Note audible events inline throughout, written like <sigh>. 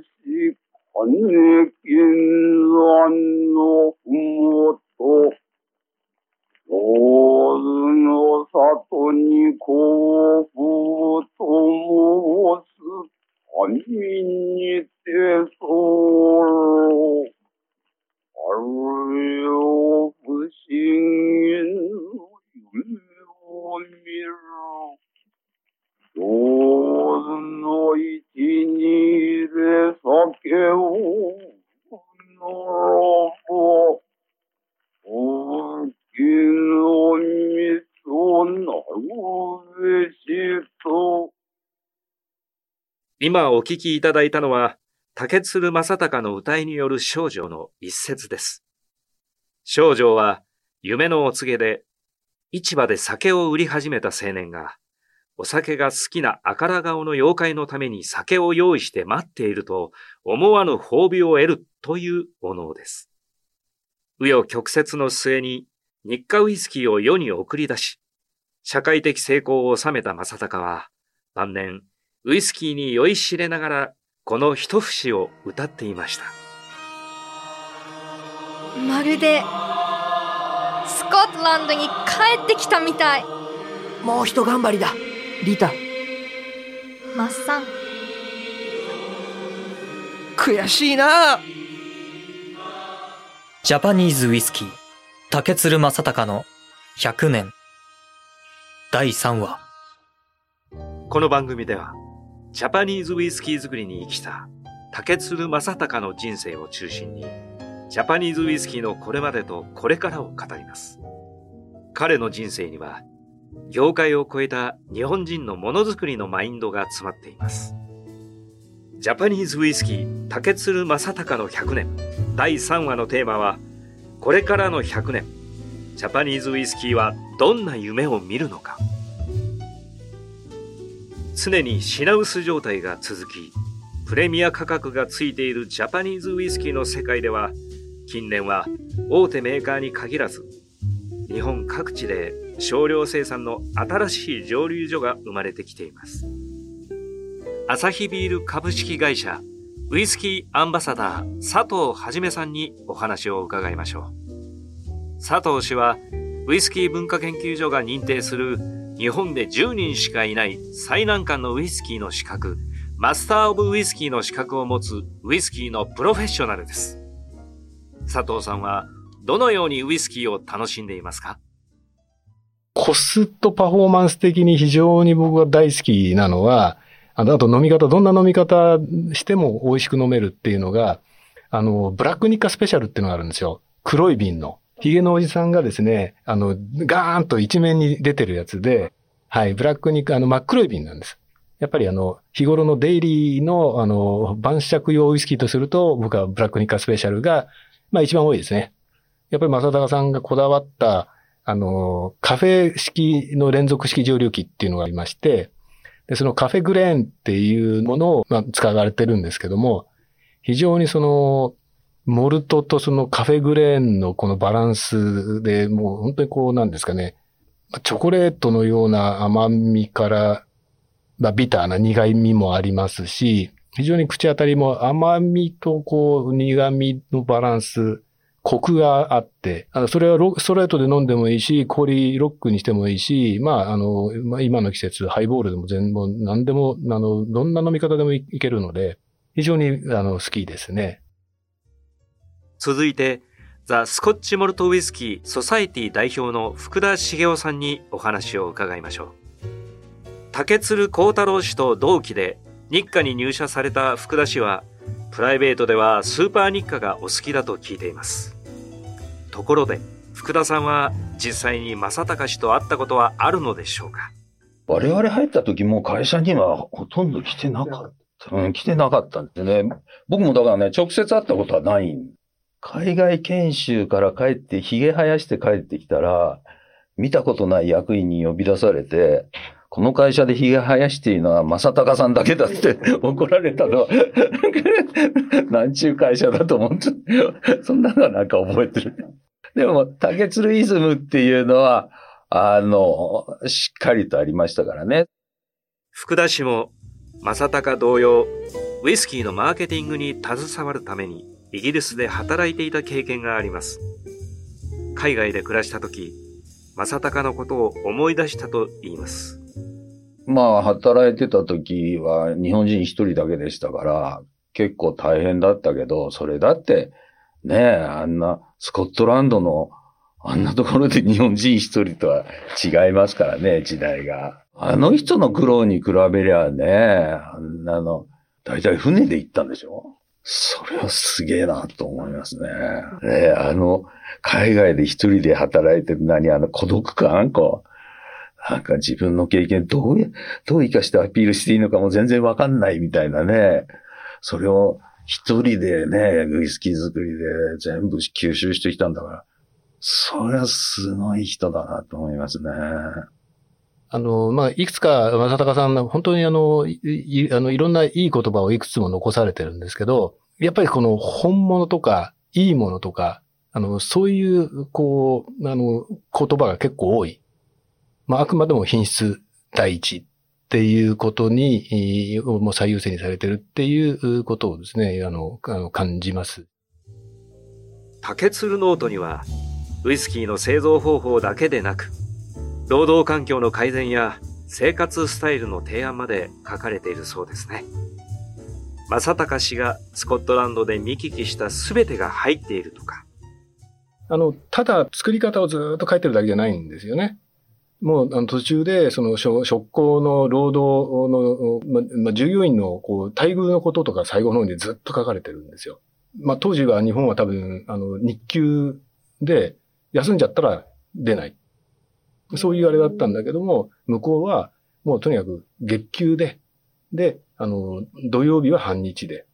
し金金山のふもと、坊主の里に甲府と申す。神にて今お聞きいただいたのは、竹鶴正隆の歌いによる少女の一節です。少女は夢のお告げで、市場で酒を売り始めた青年が、お酒が好きな赤ら顔の妖怪のために酒を用意して待っていると、思わぬ褒美を得るというお能です。紆余曲折の末に日課ウイスキーを世に送り出し、社会的成功を収めた正隆は、晩年、ウイスキーに酔いしれながら、この一節を歌っていました。まるでスコットランドに帰ってきたみたい。もう一頑張りだ。リタ。マッサン。悔しいな。ジャパニーズウイスキー竹鶴正隆の100年。第3話。この番組では、ジャパニーズウイスキー作りに生きた竹鶴正隆の人生を中心に、ジャパニーズウイスキーのこれまでとこれからを語ります。彼の人生には、業界を超えた日本人のものづくりのマインドが詰まっています。ジャパニーズウイスキー竹鶴正隆の100年第3話のテーマは、これからの100年、ジャパニーズウイスキーはどんな夢を見るのか。常に品薄状態が続き、プレミア価格がついているジャパニーズウイスキーの世界では、近年は大手メーカーに限らず、日本各地で少量生産の新しい蒸留所が生まれてきています。アサヒビール株式会社ウイスキーアンバサダー佐藤はじめさんにお話を伺いましょう。佐藤氏はウイスキー文化研究所が認定する日本で10人しかいない最難関のウイスキーの資格、マスター・オブ・ウイスキーの資格を持つウイスキーのプロフェッショナルです。佐藤さんはどのようにウイスキーを楽しんでいますか？コストパフォーマンス的に非常に僕が大好きなのは、あの、あと飲み方、どんな飲み方しても美味しく飲めるっていうのが、あの、ブラックニッカスペシャルっていうのがあるんですよ。黒い瓶の。ヒゲのおじさんがですね、あの、ガーンと一面に出てるやつで、はい、ブラックニカ、あの、真っ黒い瓶なんです。やっぱりあの、日頃のデイリーの、あの、晩酌用ウイスキーとすると、僕はブラックニカスペシャルが、まあ一番多いですね。やっぱり正隆さんがこだわった、あの、カフェ式の連続式蒸留機っていうのがありまして、で、そのカフェグレーンっていうものを、まあ、使われてるんですけども、非常にその、モルトとそのカフェグレーンのこのバランスで、もう本当にこうなんですかね、チョコレートのような甘みから、まあ、ビターな苦味もありますし、非常に口当たりも甘みとこう苦味のバランス、コクがあって、それはストレートで飲んでもいいし、氷ロックにしてもいいし、まあ、あの、まあ、今の季節、ハイボールでも全部、何でも、あの、どんな飲み方でもいけるので、非常に、あの、好きですね。続いて、ザ・スコッチ・モルト・ウイスキー・ソサイティ代表の福田茂雄さんにお話を伺いましょう。竹鶴幸太郎氏と同期で日課に入社された福田氏は、プライベートではスーパー日課がお好きだと聞いています。ところで、福田さんは実際に正隆氏と会ったことはあるのでしょうか？我々入った時も会社にはほとんど来てなかった。うん、来てなかったんでね。僕もだからね、直接会ったことはないん。海外研修から帰って、髭生やして帰ってきたら、見たことない役員に呼び出されて、この会社で髭生やしているのは正隆さんだけだって <laughs> 怒られたのは、<laughs> なんちゅう会社だと思って、<laughs> そんなのはなんか覚えてる。でも、竹鶴イズムっていうのは、あの、しっかりとありましたからね。福田氏も正隆同様、ウイスキーのマーケティングに携わるためにイギリスで働いていた経験があります。海外で暮らした時、正隆のことを思い出したと言います。まあ、働いてた時は日本人一人だけでしたから、結構大変だったけど、それだって、ね、あんなスコットランドのあんなところで日本人一人とは違いますからね、時代が。あの人の苦労に比べりゃね、あんなの、だいたい船で行ったんでしょ？それはすげえなと思いますね。ねあの、海外で一人で働いてる何あの孤独感こう、なんか自分の経験どう、どう生かしてアピールしていいのかも全然わかんないみたいなね。それを一人でね、ウイスキー作りで全部吸収してきたんだから、それはすごい人だなと思いますね。あの、まあ、いくつか、正隆さん、本当にあの、い、あの、いろんないい言葉をいくつも残されてるんですけど、やっぱりこの本物とか、いいものとか、あの、そういう、こう、あの、言葉が結構多い。まあ、あくまでも品質第一っていうことに、もう最優先にされてるっていうことをですね、あの、あの感じます。竹鶴ノートには、ウイスキーの製造方法だけでなく、労働環境の改善や生活スタイルの提案まで書かれているそうですね。政孝氏がスコットランドで見聞きした全てが入っているとか。あの、ただ作り方をずっと書いてるだけじゃないんですよね。もうあの途中で、その職工の労働の、ま、ま従業員のこう待遇のこととか最後の方にずっと書かれてるんですよ。まあ、当時は日本は多分、あの、日給で休んじゃったら出ない。そういうあれだったんだけども、向こうはもうとにかく月給で、で、あの、土曜日は半日で、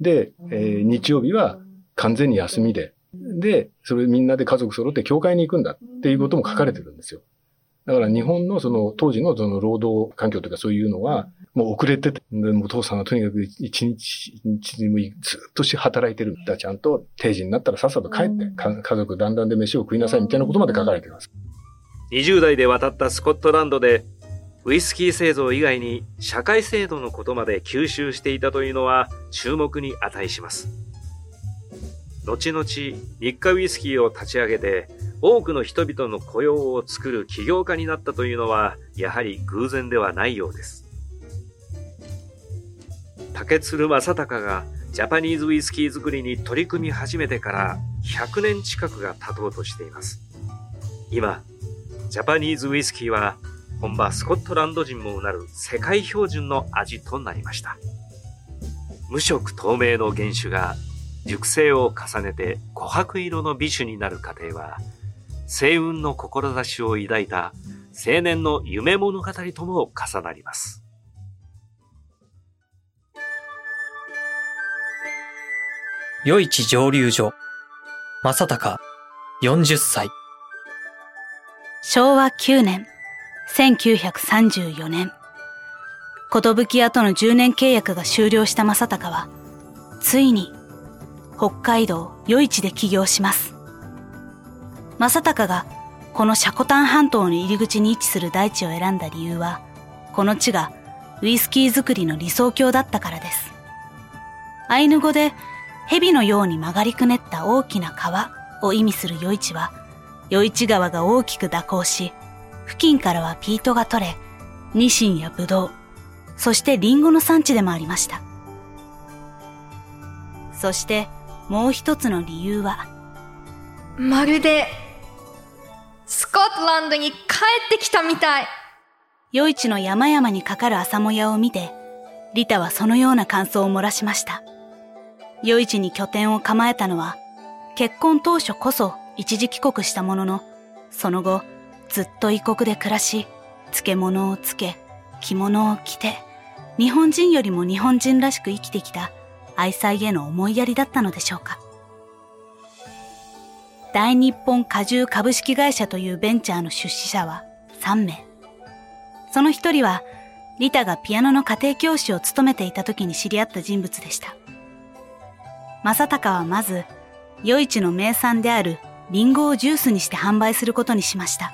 で、えー、日曜日は完全に休みで、で、それみんなで家族揃って教会に行くんだっていうことも書かれてるんですよ。だから日本のその当時のその労働環境とかそういうのは、もう遅れてて、でもお父さんはとにかく一日、一日もずっとし働いてるんだ。ちゃんと定時になったらさっさと帰って、家族だんだんで飯を食いなさいみたいなことまで書かれています。20代で渡ったスコットランドで、ウイスキー製造以外に社会制度のことまで吸収していたというのは注目に値します。後々日課ウイスキーを立ち上げて多くの人々の雇用を作る起業家になったというのはやはり偶然ではないようです。竹鶴正隆がジャパニーズウイスキー作りに取り組み始めてから100年近くが経とうとしています。今、ジャパニーズウイスキーは本場スコットランド人もうなる世界標準の味となりました。無色透明の原酒が熟成を重ねて琥珀色の美酒になる過程は、星雲の志を抱いた青年の夢物語とも重なります。余市蒸留所、正隆、40歳。昭和9年、1934年、寿屋との10年契約が終了した正隆は、ついに、北海道余市で起業します。正隆が、このシャコタン半島の入り口に位置する大地を選んだ理由は、この地がウイスキー作りの理想郷だったからです。アイヌ語で、蛇のように曲がりくねった大きな川を意味する余市は、余市川が大きく蛇行し、付近からはピートが取れ、ニシンやブドウ、そしてリンゴの産地でもありました。そしてもう一つの理由は、まるで、スコットランドに帰ってきたみたい。余市の山々にかかる朝もやを見て、リタはそのような感想を漏らしました。余市に拠点を構えたのは、結婚当初こそ一時帰国したものの、その後、ずっと異国で暮らし、漬物をつけ、着物を着て、日本人よりも日本人らしく生きてきた愛妻への思いやりだったのでしょうか。大日本果汁株式会社というベンチャーの出資者は3名。その一人は、リタがピアノの家庭教師を務めていた時に知り合った人物でした。正隆はまず、余市の名産であるリンゴをジュースにして販売することにしました。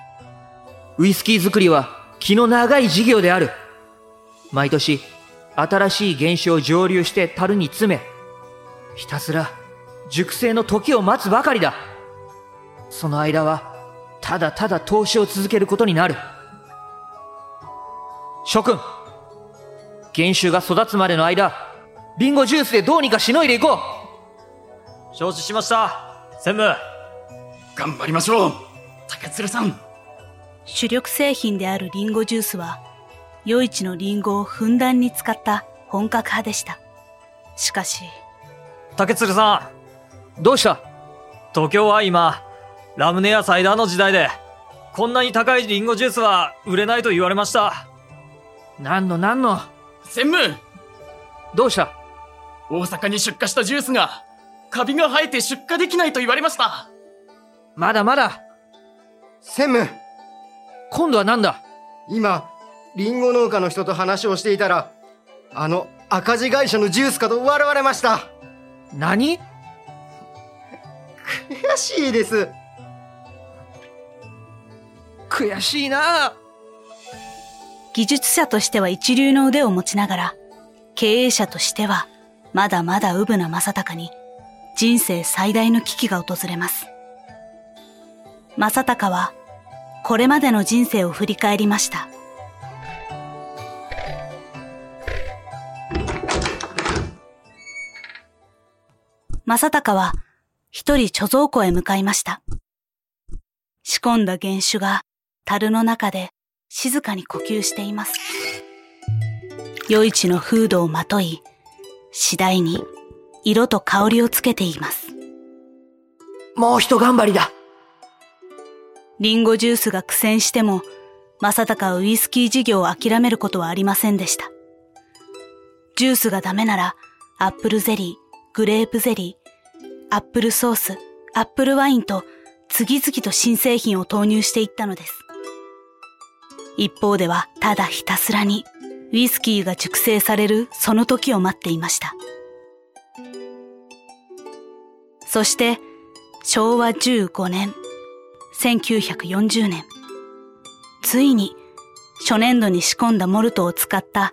ウイスキー作りは気の長い事業である。毎年、新しい原酒を蒸留して樽に詰め、ひたすら熟成の時を待つばかりだ。その間は、ただただ投資を続けることになる。諸君、原酒が育つまでの間、リンゴジュースでどうにかしのいでいこう承知しました専務頑張りましょう。竹鶴さん。主力製品であるリンゴジュースは、余市のリンゴをふんだんに使った本格派でした。しかし、竹鶴さん、どうした？東京は今、ラムネやサイダーの時代で、こんなに高いリンゴジュースは売れないと言われました。何の何の？専務。どうした？大阪に出荷したジュースが、カビが生えて出荷できないと言われました。まだまだ専務今度は何だ？今、リンゴ農家の人と話をしていたら、あの赤字会社のジュースかと笑われました。何？悔しいです。悔しいな技術者としては一流の腕を持ちながら、経営者としてはまだまだうぶな正隆に人生最大の危機が訪れます。正隆はこれまでの人生を振り返りました。正隆は一人貯蔵庫へ向かいました。仕込んだ原酒が樽の中で静かに呼吸しています。余市のフードをまとい、次第に色と香りをつけています。もう一頑張りだリンゴジュースが苦戦しても、正隆はウイスキー事業を諦めることはありませんでした。ジュースがダメなら、アップルゼリー、グレープゼリー、アップルソース、アップルワインと次々と新製品を投入していったのです。一方ではただひたすらにウイスキーが熟成されるその時を待っていました。そして昭和15年、1940年、ついに初年度に仕込んだモルトを使った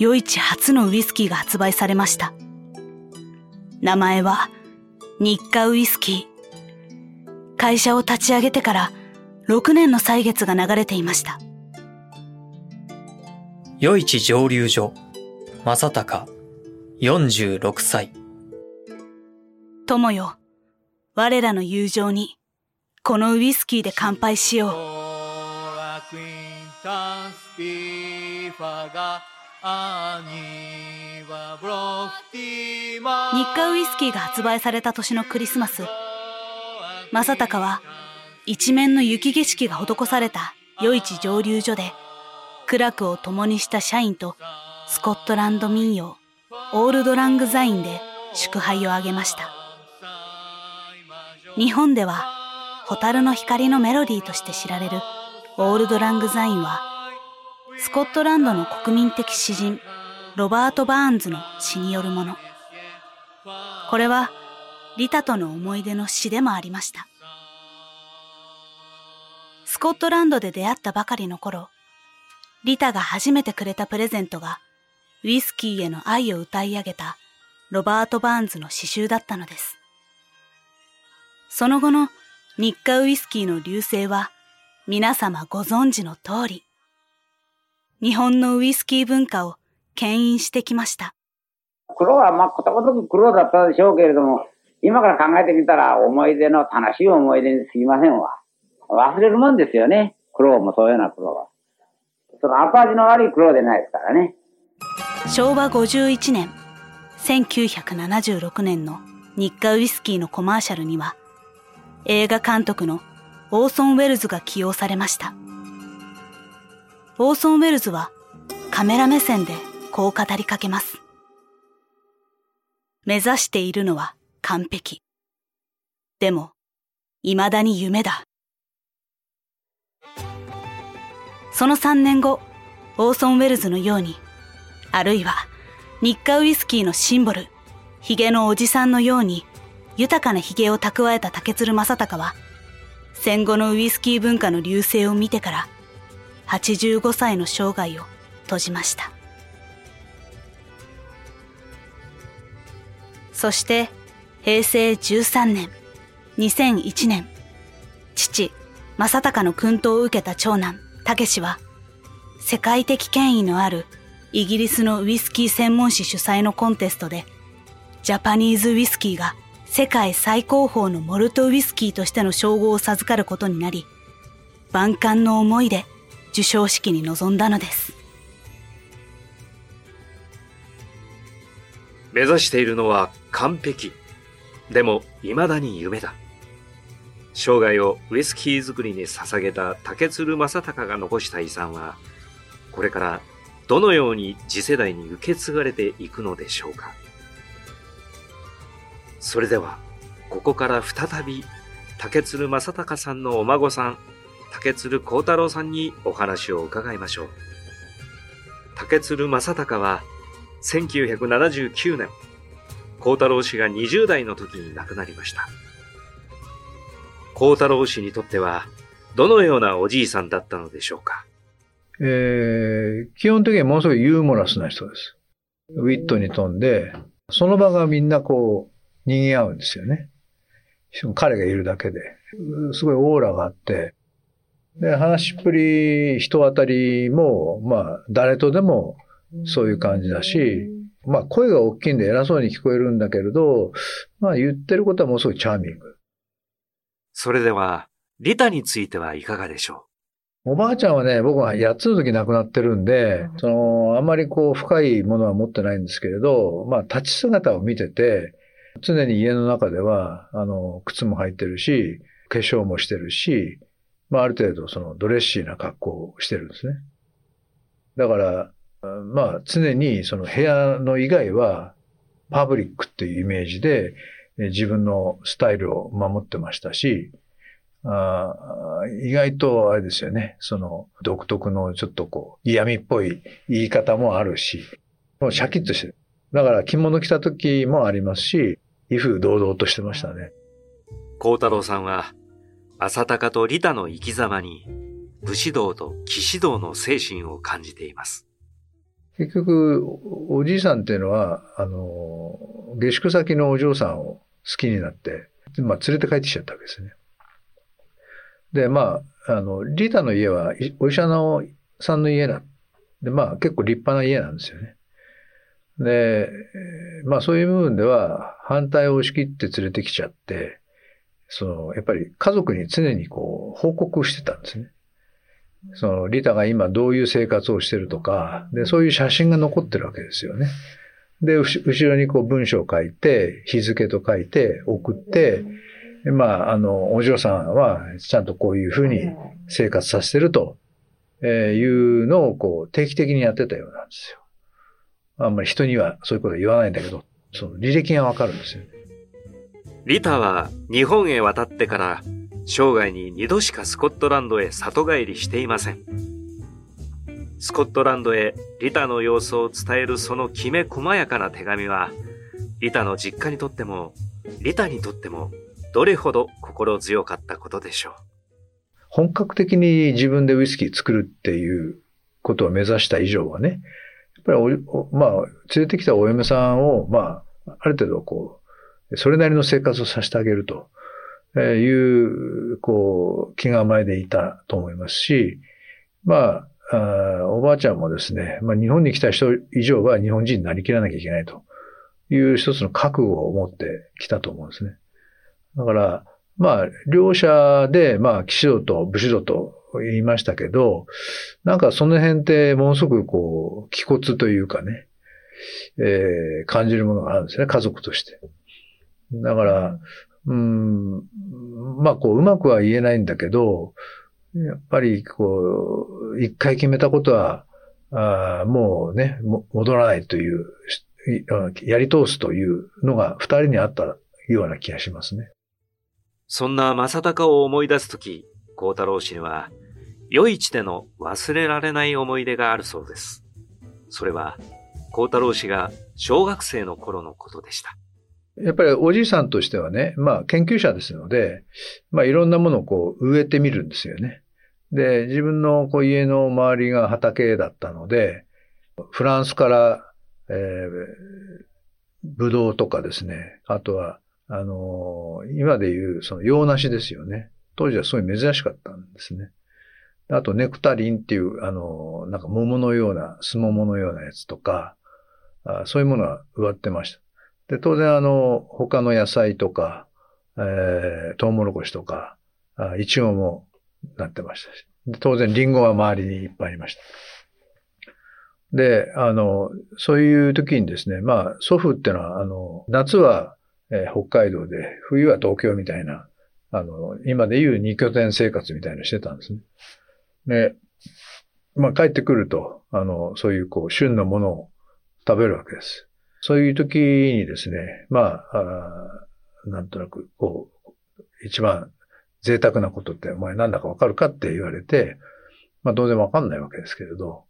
余市初のウイスキーが発売されました。名前は日課ウイスキー。会社を立ち上げてから6年の歳月が流れていました。余市蒸留所、正隆、46歳。友よ、我らの友情にこのウイスキーで乾杯しよう。日課ウイスキーが発売された年のクリスマス、正隆は一面の雪景色が施された余市蒸留所で苦楽を共にした社員とスコットランド民謡オールドラングザインで祝杯を挙げました。日本では蛍の光のメロディーとして知られるオールドラングザインは、スコットランドの国民的詩人、ロバート・バーンズの詩によるもの。これは、リタとの思い出の詩でもありました。スコットランドで出会ったばかりの頃、リタが初めてくれたプレゼントが、ウイスキーへの愛を歌い上げたロバート・バーンズの詩集だったのです。その後の日課ウイスキーの流星は皆様ご存知の通り、日本のウイスキー文化を牽引してきました。苦労はまあことごとく苦労だったでしょうけれども、今から考えてみたら思い出の楽しい思い出にすぎませんわ。忘れるもんですよね。苦労もそういうような苦労は。その後味の悪い苦労でないですからね。昭和51年、1976年の日課ウイスキーのコマーシャルには、映画監督のオーソン・ウェルズが起用されました。オーソン・ウェルズはカメラ目線でこう語りかけます。目指しているのは完璧。でも、未だに夢だ。その3年後、オーソン・ウェルズのように、あるいは日課ウイスキーのシンボル、ヒゲのおじさんのように、豊かな髭を蓄えた竹鶴正隆は、戦後のウイスキー文化の隆盛を見てから、85歳の生涯を閉じました。そして平成13年、2001年、父、正隆の薫陶を受けた長男、武志は、世界的権威のあるイギリスのウイスキー専門誌主催のコンテストで、ジャパニーズウイスキーが世界最高峰のモルトウイスキーとしての称号を授かることになり、万感の思いで授賞式に臨んだのです。目指しているのは完璧。でも、未だに夢だ。生涯をウイスキー作りに捧げた竹鶴正隆が残した遺産は、これからどのように次世代に受け継がれていくのでしょうか。それでは、ここから再び、竹鶴正隆さんのお孫さん、竹鶴幸太郎さんにお話を伺いましょう。竹鶴正隆は、1979年、孝太郎氏が20代の時に亡くなりました。孝太郎氏にとっては、どのようなおじいさんだったのでしょうか？えー、基本的にはものすごいユーモラスな人です。ウィットに富んで、その場がみんなこう、賑わうんですよね。彼がいるだけで。すごいオーラがあって、で、話しっぷり、人当たりも、まあ、誰とでもそういう感じだし、まあ声が大きいんで偉そうに聞こえるんだけれど、まあ言ってることはもうすごいチャーミング。それでは、リタについてはいかがでしょう？おばあちゃんはね、僕は8つの時亡くなってるんで、その、あんまりこう深いものは持ってないんですけれど、まあ立ち姿を見てて、常に家の中では、あの、靴も履いてるし、化粧もしてるし、まあある程度そのドレッシーな格好をしてるんですね。だから、まあ常にその部屋の以外はパブリックっていうイメージで自分のスタイルを守ってましたし、あ意外とあれですよね、その独特のちょっとこう嫌味っぽい言い方もあるし、もうシャキッとしてる。だから着物着た時もありますし、威風堂々としてましたね。孝太郎さんは、浅高と利他の生き様に武士道と騎士道の精神を感じています。結局、おじいさんっていうのは、あの、下宿先のお嬢さんを好きになって、まあ、連れて帰ってきちゃったわけですね。で、まあ、あの、リータの家は、お医者のさんの家だ。で、まあ、結構立派な家なんですよね。で、まあ、そういう部分では、反対を押し切って連れてきちゃって、その、やっぱり家族に常にこう、報告してたんですね。その、リタが今どういう生活をしてるとか、で、そういう写真が残ってるわけですよね。で、後ろにこう文章を書いて、日付と書いて送って、まあ、あの、お嬢さんはちゃんとこういうふうに生活させてるというのをこう定期的にやってたようなんですよ。あんまり人にはそういうこと言わないんだけど、その履歴がわかるんですよね。リタは日本へ渡ってから生涯に二度しかスコットランドへ里帰りしていません。スコットランドへリタの様子を伝えるそのきめ細やかな手紙は、リタの実家にとっても、リタにとっても、どれほど心強かったことでしょう。本格的に自分でウイスキー作るっていうことを目指した以上はね、ぱりお、まあ、連れてきたお嫁さんを、まあ、ある程度こう、それなりの生活をさせてあげると。いう、こう、気構えでいたと思いますし、まあ、あおばあちゃんもですね、まあ、日本に来た人以上は日本人になりきらなきゃいけないという一つの覚悟を持ってきたと思うんですね。だから、まあ、両者で、まあ、騎士道と武士道と言いましたけど、なんかその辺ってものすごくこう、気骨というかね、えー、感じるものがあるんですね、家族として。だから、うん、まあ、こう、うまくは言えないんだけど、やっぱり、こう、一回決めたことは、あもうね、戻らないという、やり通すというのが二人にあったような気がしますね。そんな正隆を思い出すとき、孝太郎氏には、余市での忘れられない思い出があるそうです。それは、孝太郎氏が小学生の頃のことでした。やっぱりおじいさんとしてはね、まあ研究者ですので、まあいろんなものをこう植えてみるんですよね。で、自分のこう家の周りが畑だったので、フランスから、えー、ブドウとかですね、あとは、あのー今でいう、その洋梨ですよね。当時はすごい珍しかったんですね。あと、ネクタリンっていう、あのなんか桃のような、スモモのようなやつとか、あそういうものは植わってました。で、当然、あの、他の野菜とか、えー、トウモロコシとか、あイチゴもなってましたし。当然、リンゴは周りにいっぱいありました。で、あの、そういう時にですね、まあ、祖父ってのは、あの、夏は、えー北海道で、冬は東京みたいな、あの、今でいう二拠点生活みたいなのしてたんですね。で、まあ、帰ってくると、あの、そういう、こう、旬のものを食べるわけです。そういう時にですね、まあ、あなんとなく、こう、一番贅沢なことってお前なんだかわかるかって言われて、まあ当然わかんないわけですけれど、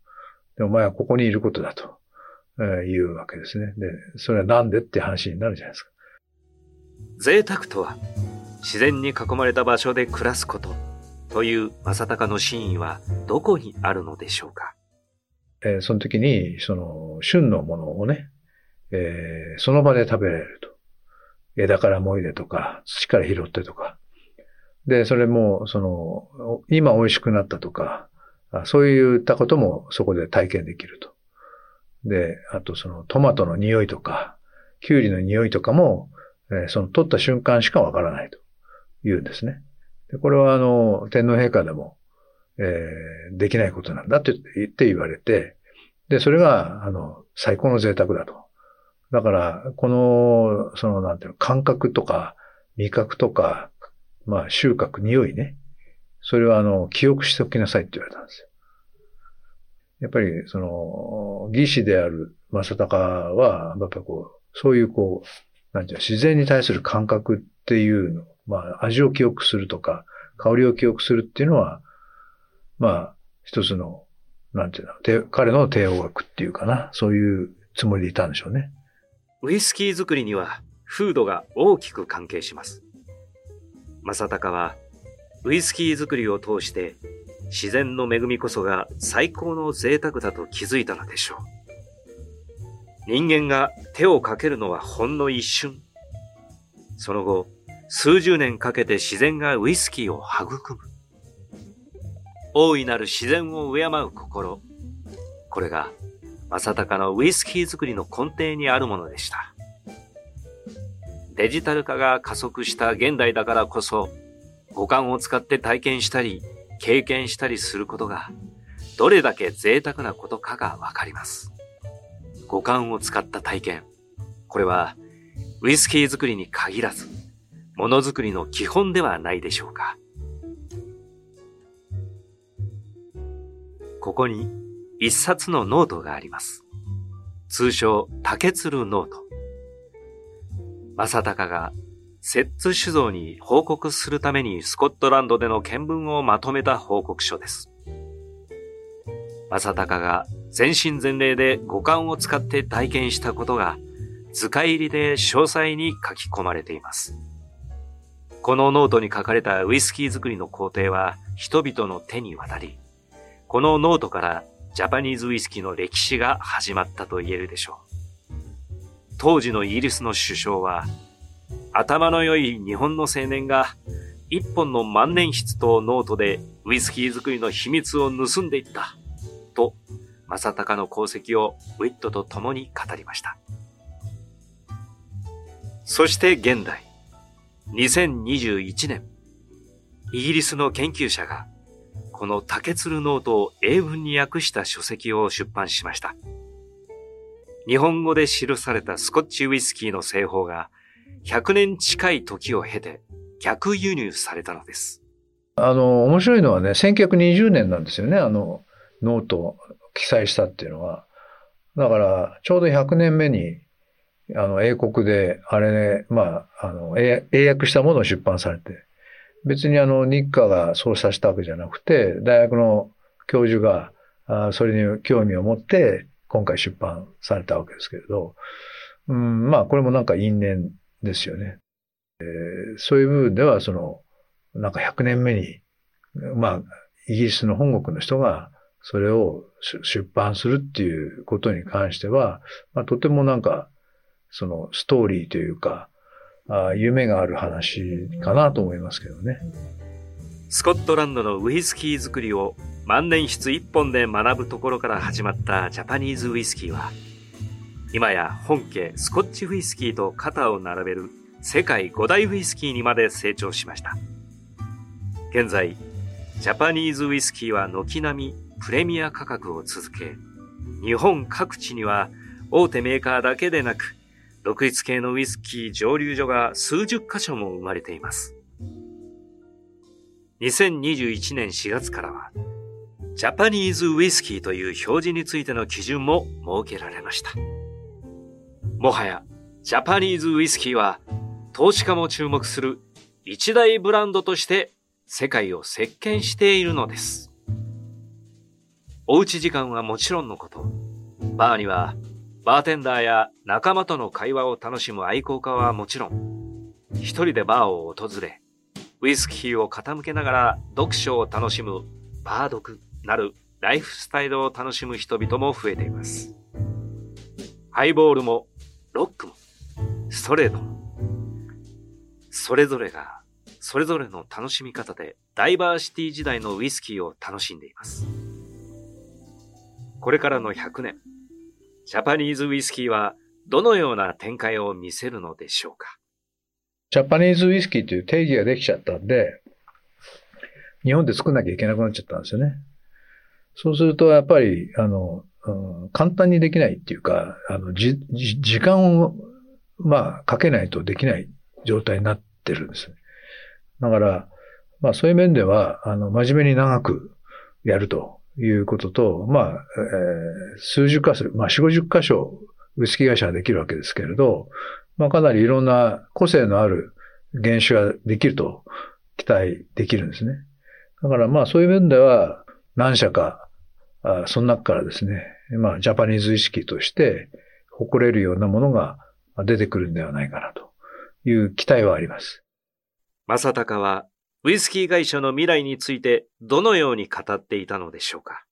でお前はここにいることだと、えー言うわけですね。で、それはなんでって話になるじゃないですか。贅沢とは自然に囲まれた場所で暮らすことという正隆の真意はどこにあるのでしょうか？えーその時に、その、旬のものをね、えーその場で食べられると。枝からもいでとか、土から拾ってとか。で、それも、その、今美味しくなったとか、そういったこともそこで体験できると。で、あとそのトマトの匂いとか、キュウリの匂いとかも、えーその取った瞬間しかわからないと言うんですね。でこれはあの、天皇陛下でも、えーできないことなんだって言って言われて、で、それが、あの、最高の贅沢だと。だから、この、その、なんていうの、感覚とか、味覚とか、まあ、収穫、匂いね。それは、あの、記憶しておきなさいって言われたんですよ。やっぱり、その、義士である正隆は、やっぱこう、そういうこう、なんていうの、自然に対する感覚っていうの、まあ、味を記憶するとか、香りを記憶するっていうのは、まあ、一つの、なんていうの、彼の帝王学っていうかな、そういうつもりでいたんでしょうね。ウイスキー作りには風土が大きく関係します。正隆はウイスキー作りを通して自然の恵みこそが最高の贅沢だと気づいたのでしょう。人間が手をかけるのはほんの一瞬。その後、数十年かけて自然がウイスキーを育む。大いなる自然を敬う心。これが正隆のウイスキー作りの根底にあるものでした。デジタル化が加速した現代だからこそ、五感を使って体験したり、経験したりすることが、どれだけ贅沢なことかがわかります。五感を使った体験。これは、ウイスキー作りに限らず、ものづくりの基本ではないでしょうか。ここに一冊のノートがあります。通称、竹鶴ノート。正隆が、摂津酒造に報告するためにスコットランドでの見聞をまとめた報告書です。正隆が全身全霊で五感を使って体験したことが図解入りで詳細に書き込まれています。このノートに書かれたウイスキー作りの工程は人々の手に渡り、このノートからジャパニーズウイスキーの歴史が始まったと言えるでしょう。当時のイギリスの首相は、頭の良い日本の青年が一本の万年筆とノートでウイスキー作りの秘密を盗んでいった。と、正隆の功績をウィットと共に語りました。そして現代、2021年、イギリスの研究者がこの竹鶴ノートを英文に訳した書籍を出版しました。日本語で記されたスコッチウイスキーの製法が100年近い時を経て逆輸入されたのです。あの、面白いのはね、1920年なんですよね、あの、ノートを記載したっていうのは。だから、ちょうど100年目に、あの、英国で、あれね、まあ、あの、英訳したものを出版されて、別にあの、日課がそうさせたわけじゃなくて、大学の教授が、あそれに興味を持って、今回出版されたわけですけれど、うん、まあ、これもなんか因縁ですよね。えーそういう部分では、その、なんか100年目に、まあ、イギリスの本国の人が、それを出版するっていうことに関しては、まあ、とてもなんか、そのストーリーというか、あ夢がある話かなと思いますけどね。スコットランドのウイスキー作りを万年筆一本で学ぶところから始まったジャパニーズウイスキーは、今や本家スコッチウイスキーと肩を並べる世界五大ウイスキーにまで成長しました。現在、ジャパニーズウイスキーは軒並みプレミア価格を続け、日本各地には大手メーカーだけでなく、独立系のウイスキー蒸留所が数十箇所も生まれています。2021年4月からは、ジャパニーズウイスキーという表示についての基準も設けられました。もはや、ジャパニーズウイスキーは投資家も注目する一大ブランドとして世界を席巻しているのです。おうち時間はもちろんのこと、バーにはバーテンダーや仲間との会話を楽しむ愛好家はもちろん、一人でバーを訪れ、ウイスキーを傾けながら読書を楽しむバー読なるライフスタイルを楽しむ人々も増えています。ハイボールもロックもストレートもそれぞれが、それぞれの楽しみ方でダイバーシティ時代のウイスキーを楽しんでいます。これからの100年、ジャパニーズウイスキーはどのような展開を見せるのでしょうか？ジャパニーズウイスキーという定義ができちゃったんで、日本で作んなきゃいけなくなっちゃったんですよね。そうすると、やっぱり、あの、うん、簡単にできないっていうか、あの、じ、時間を、まあ、かけないとできない状態になってるんです。だから、まあそういう面では、あの、真面目に長くやるということと、まあ、えー、数十箇所、まあ四五十箇所、ウイスキー会社ができるわけですけれど、まあかなりいろんな個性のある原種ができると期待できるんですね。だからまあそういう面では何社か、あその中からですね、まあジャパニーズ意識として誇れるようなものが出てくるんではないかなという期待はあります。正隆はウイスキー会社の未来についてどのように語っていたのでしょうか？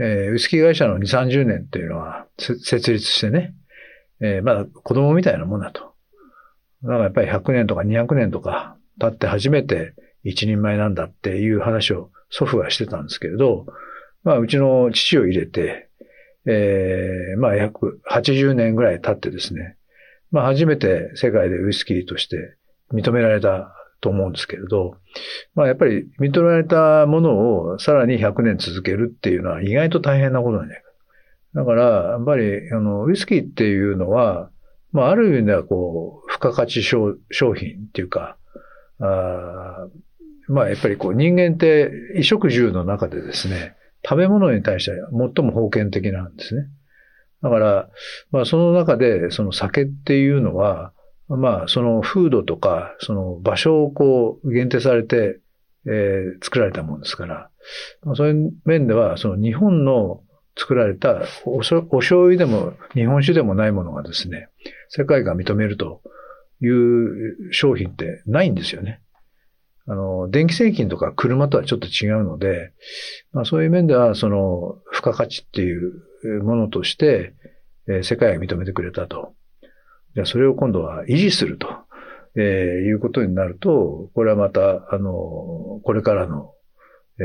えー、ウイスキー会社の2、30年っていうのは設立してね、えー、まだ子供みたいなもんだと。だからやっぱり100年とか200年とか経って初めて一人前なんだっていう話を祖父がしてたんですけれど、まあうちの父を入れて、えー、まあ約80年ぐらい経ってですね、まあ初めて世界でウイスキーとして認められたと思うんですけれど、まあやっぱり認められたものをさらに100年続けるっていうのは意外と大変なことなんじゃないか。だから、やっぱり、あの、ウイスキーっていうのは、まあある意味ではこう、付加価値商品っていうか、あまあやっぱりこう人間って衣食住の中でですね、食べ物に対して最も封建的なんですね。だから、まあその中で、その酒っていうのは、まあその風土とか、その場所をこう限定されて、えー、作られたものですから、そういう面では、その日本の作られたお醤油でも日本酒でもないものがですね、世界が認めるという商品ってないんですよね。あの、電気製品とか車とはちょっと違うので、まあそういう面では、その、付加価値っていうものとして、えー、世界が認めてくれたと。じゃそれを今度は維持すると、えー、いうことになると、これはまた、あの、これからの、え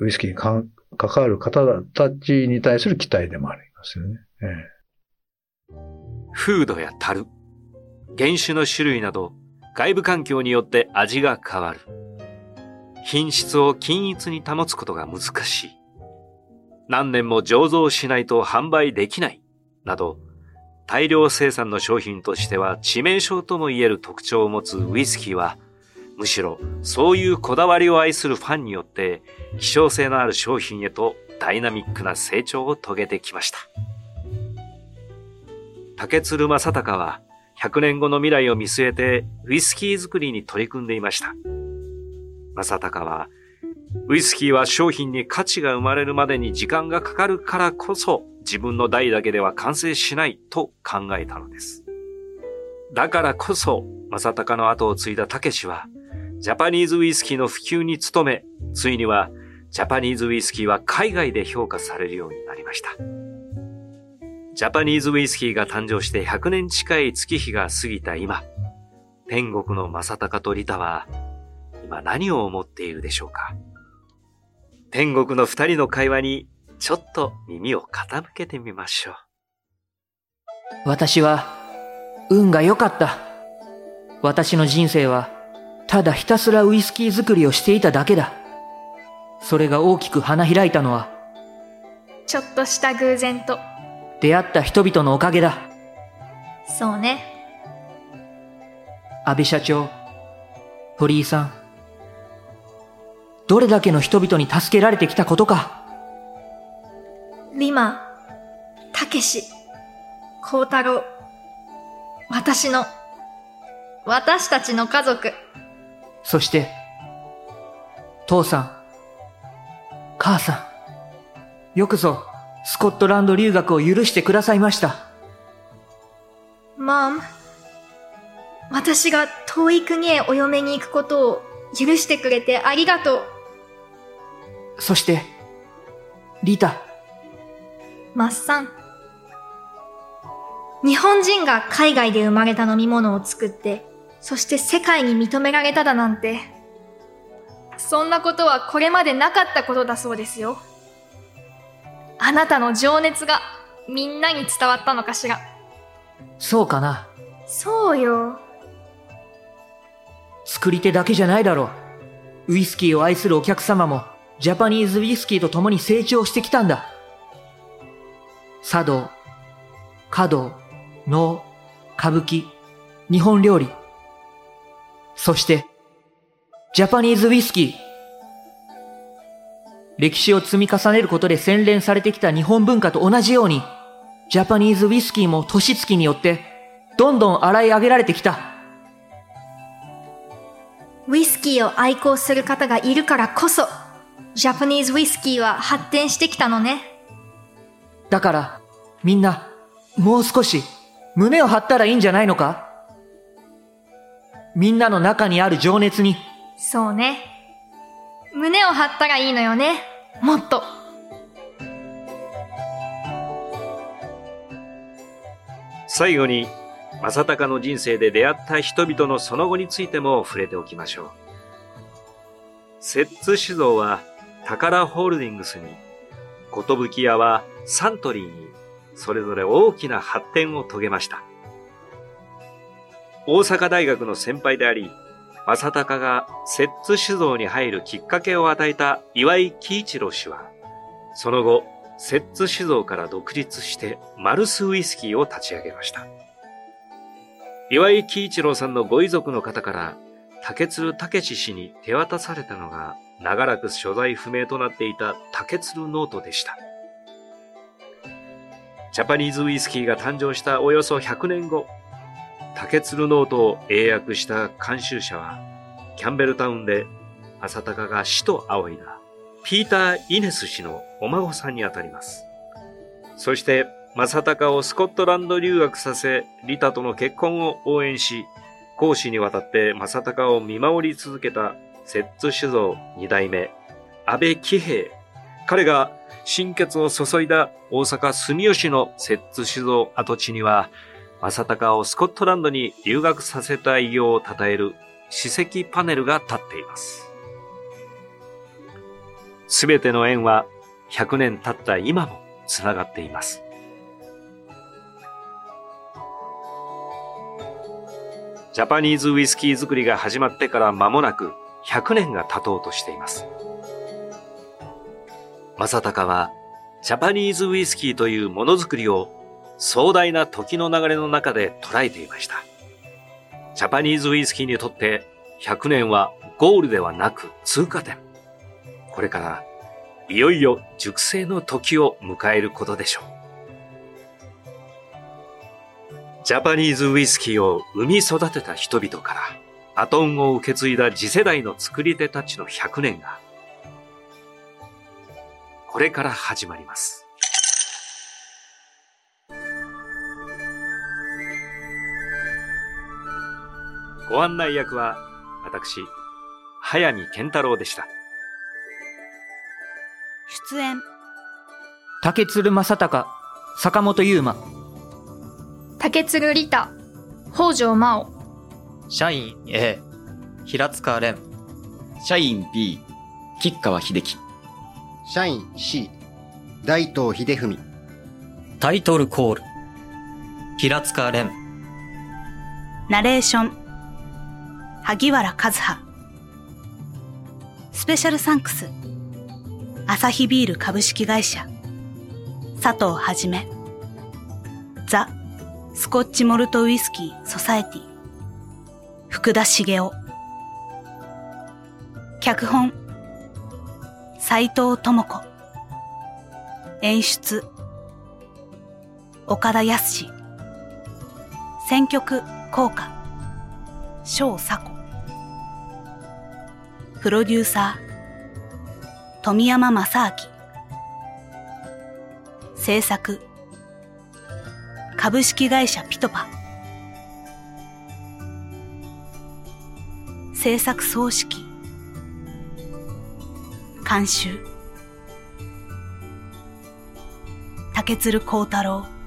ー、ウイスキーに関わる方たちに対する期待でもありますよね。えー、風土や樽、原種の種類など、外部環境によって味が変わる。品質を均一に保つことが難しい。何年も醸造しないと販売できない。など、大量生産の商品としては致命傷とも言える特徴を持つウイスキーは、むしろそういうこだわりを愛するファンによって希少性のある商品へとダイナミックな成長を遂げてきました。竹鶴正隆は100年後の未来を見据えてウイスキー作りに取り組んでいました。正隆はウイスキーは商品に価値が生まれるまでに時間がかかるからこそ自分の代だけでは完成しないと考えたのです。だからこそ、正隆の後を継いだ武士は、ジャパニーズウイスキーの普及に努め、ついにはジャパニーズウイスキーは海外で評価されるようになりました。ジャパニーズウイスキーが誕生して100年近い月日が過ぎた今、天国の正隆とリタは、今何を思っているでしょうか天国の二人の会話にちょっと耳を傾けてみましょう。私は、運が良かった。私の人生は、ただひたすらウイスキー作りをしていただけだ。それが大きく花開いたのは、ちょっとした偶然と。出会った人々のおかげだ。そうね。安倍社長、堀井さん。どれだけの人々に助けられてきたことか。リマ、たけし、孝太郎。私の、私たちの家族。そして、父さん、母さん、よくぞ、スコットランド留学を許してくださいました。マム、私が遠い国へお嫁に行くことを許してくれてありがとう。そして、リタ、マッサン。日本人が海外で生まれた飲み物を作って、そして世界に認められただなんて、そんなことはこれまでなかったことだそうですよ。あなたの情熱がみんなに伝わったのかしら。そうかな。そうよ。作り手だけじゃないだろう。ウイスキーを愛するお客様も、ジャパニーズウイスキーと共に成長してきたんだ。茶道、華道、能、歌舞伎、日本料理。そして、ジャパニーズウイスキー。歴史を積み重ねることで洗練されてきた日本文化と同じように、ジャパニーズウイスキーも年月によって、どんどん洗い上げられてきた。ウイスキーを愛好する方がいるからこそ、ジャパニーズウイスキーは発展してきたのね。だから、みんな、もう少し、胸を張ったらいいんじゃないのか？みんなの中にある情熱に。そうね。胸を張ったらいいのよね。もっと。最後に、正隆の人生で出会った人々のその後についても触れておきましょう。摂津酒造は宝ホールディングスに、寿屋はサントリーに、それぞれ大きな発展を遂げました。大阪大学の先輩であり、正隆が摂津酒造に入るきっかけを与えた岩井喜一郎氏は、その後、摂津酒造から独立してマルスウイスキーを立ち上げました。岩井喜一郎さんのご遺族の方から、竹鶴武氏に手渡されたのが、長らく所在不明となっていた竹鶴ノートでした。ジャパニーズウイスキーが誕生したおよそ100年後、竹鶴ノートを英訳した監修者は、キャンベルタウンで浅高が死と仰いだ、ピーター・イネス氏のお孫さんにあたります。そして、正隆をスコットランド留学させ、リタとの結婚を応援し、講師にわたって正隆を見守り続けた摂津酒造二代目、安倍喜平。彼が心血を注いだ大阪住吉の摂津酒造跡地には、正隆をスコットランドに留学させた偉業を称える史跡パネルが立っています。すべての縁は100年経った今もつながっています。ジャパニーズウイスキー作りが始まってから間もなく100年が経とうとしています。正隆はジャパニーズウイスキーというものづくりを壮大な時の流れの中で捉えていました。ジャパニーズウイスキーにとって100年はゴールではなく通過点。これからいよいよ熟成の時を迎えることでしょう。ジャパニーズウイスキーを生み育てた人々から、バトンを受け継いだ次世代の作り手たちの100年が、これから始まります。ご案内役は、私、早見健太郎でした。出演、竹鶴正隆、坂本優馬竹鶴利太、北条真央、社員 A、平塚蓮。社員 B、吉川秀樹。社員 C、大東秀文。タイトルコール。平塚蓮。ナレーション。萩原和葉。スペシャルサンクス。アサヒビール株式会社。佐藤はじめ。ザ・スコッチモルトウイスキーソサエティ。福田茂雄。脚本斎藤智子。演出岡田康選曲効果翔佐子。プロデューサー富山正明。制作株式会社ピトパ。制作総指揮監修。竹鶴光太郎。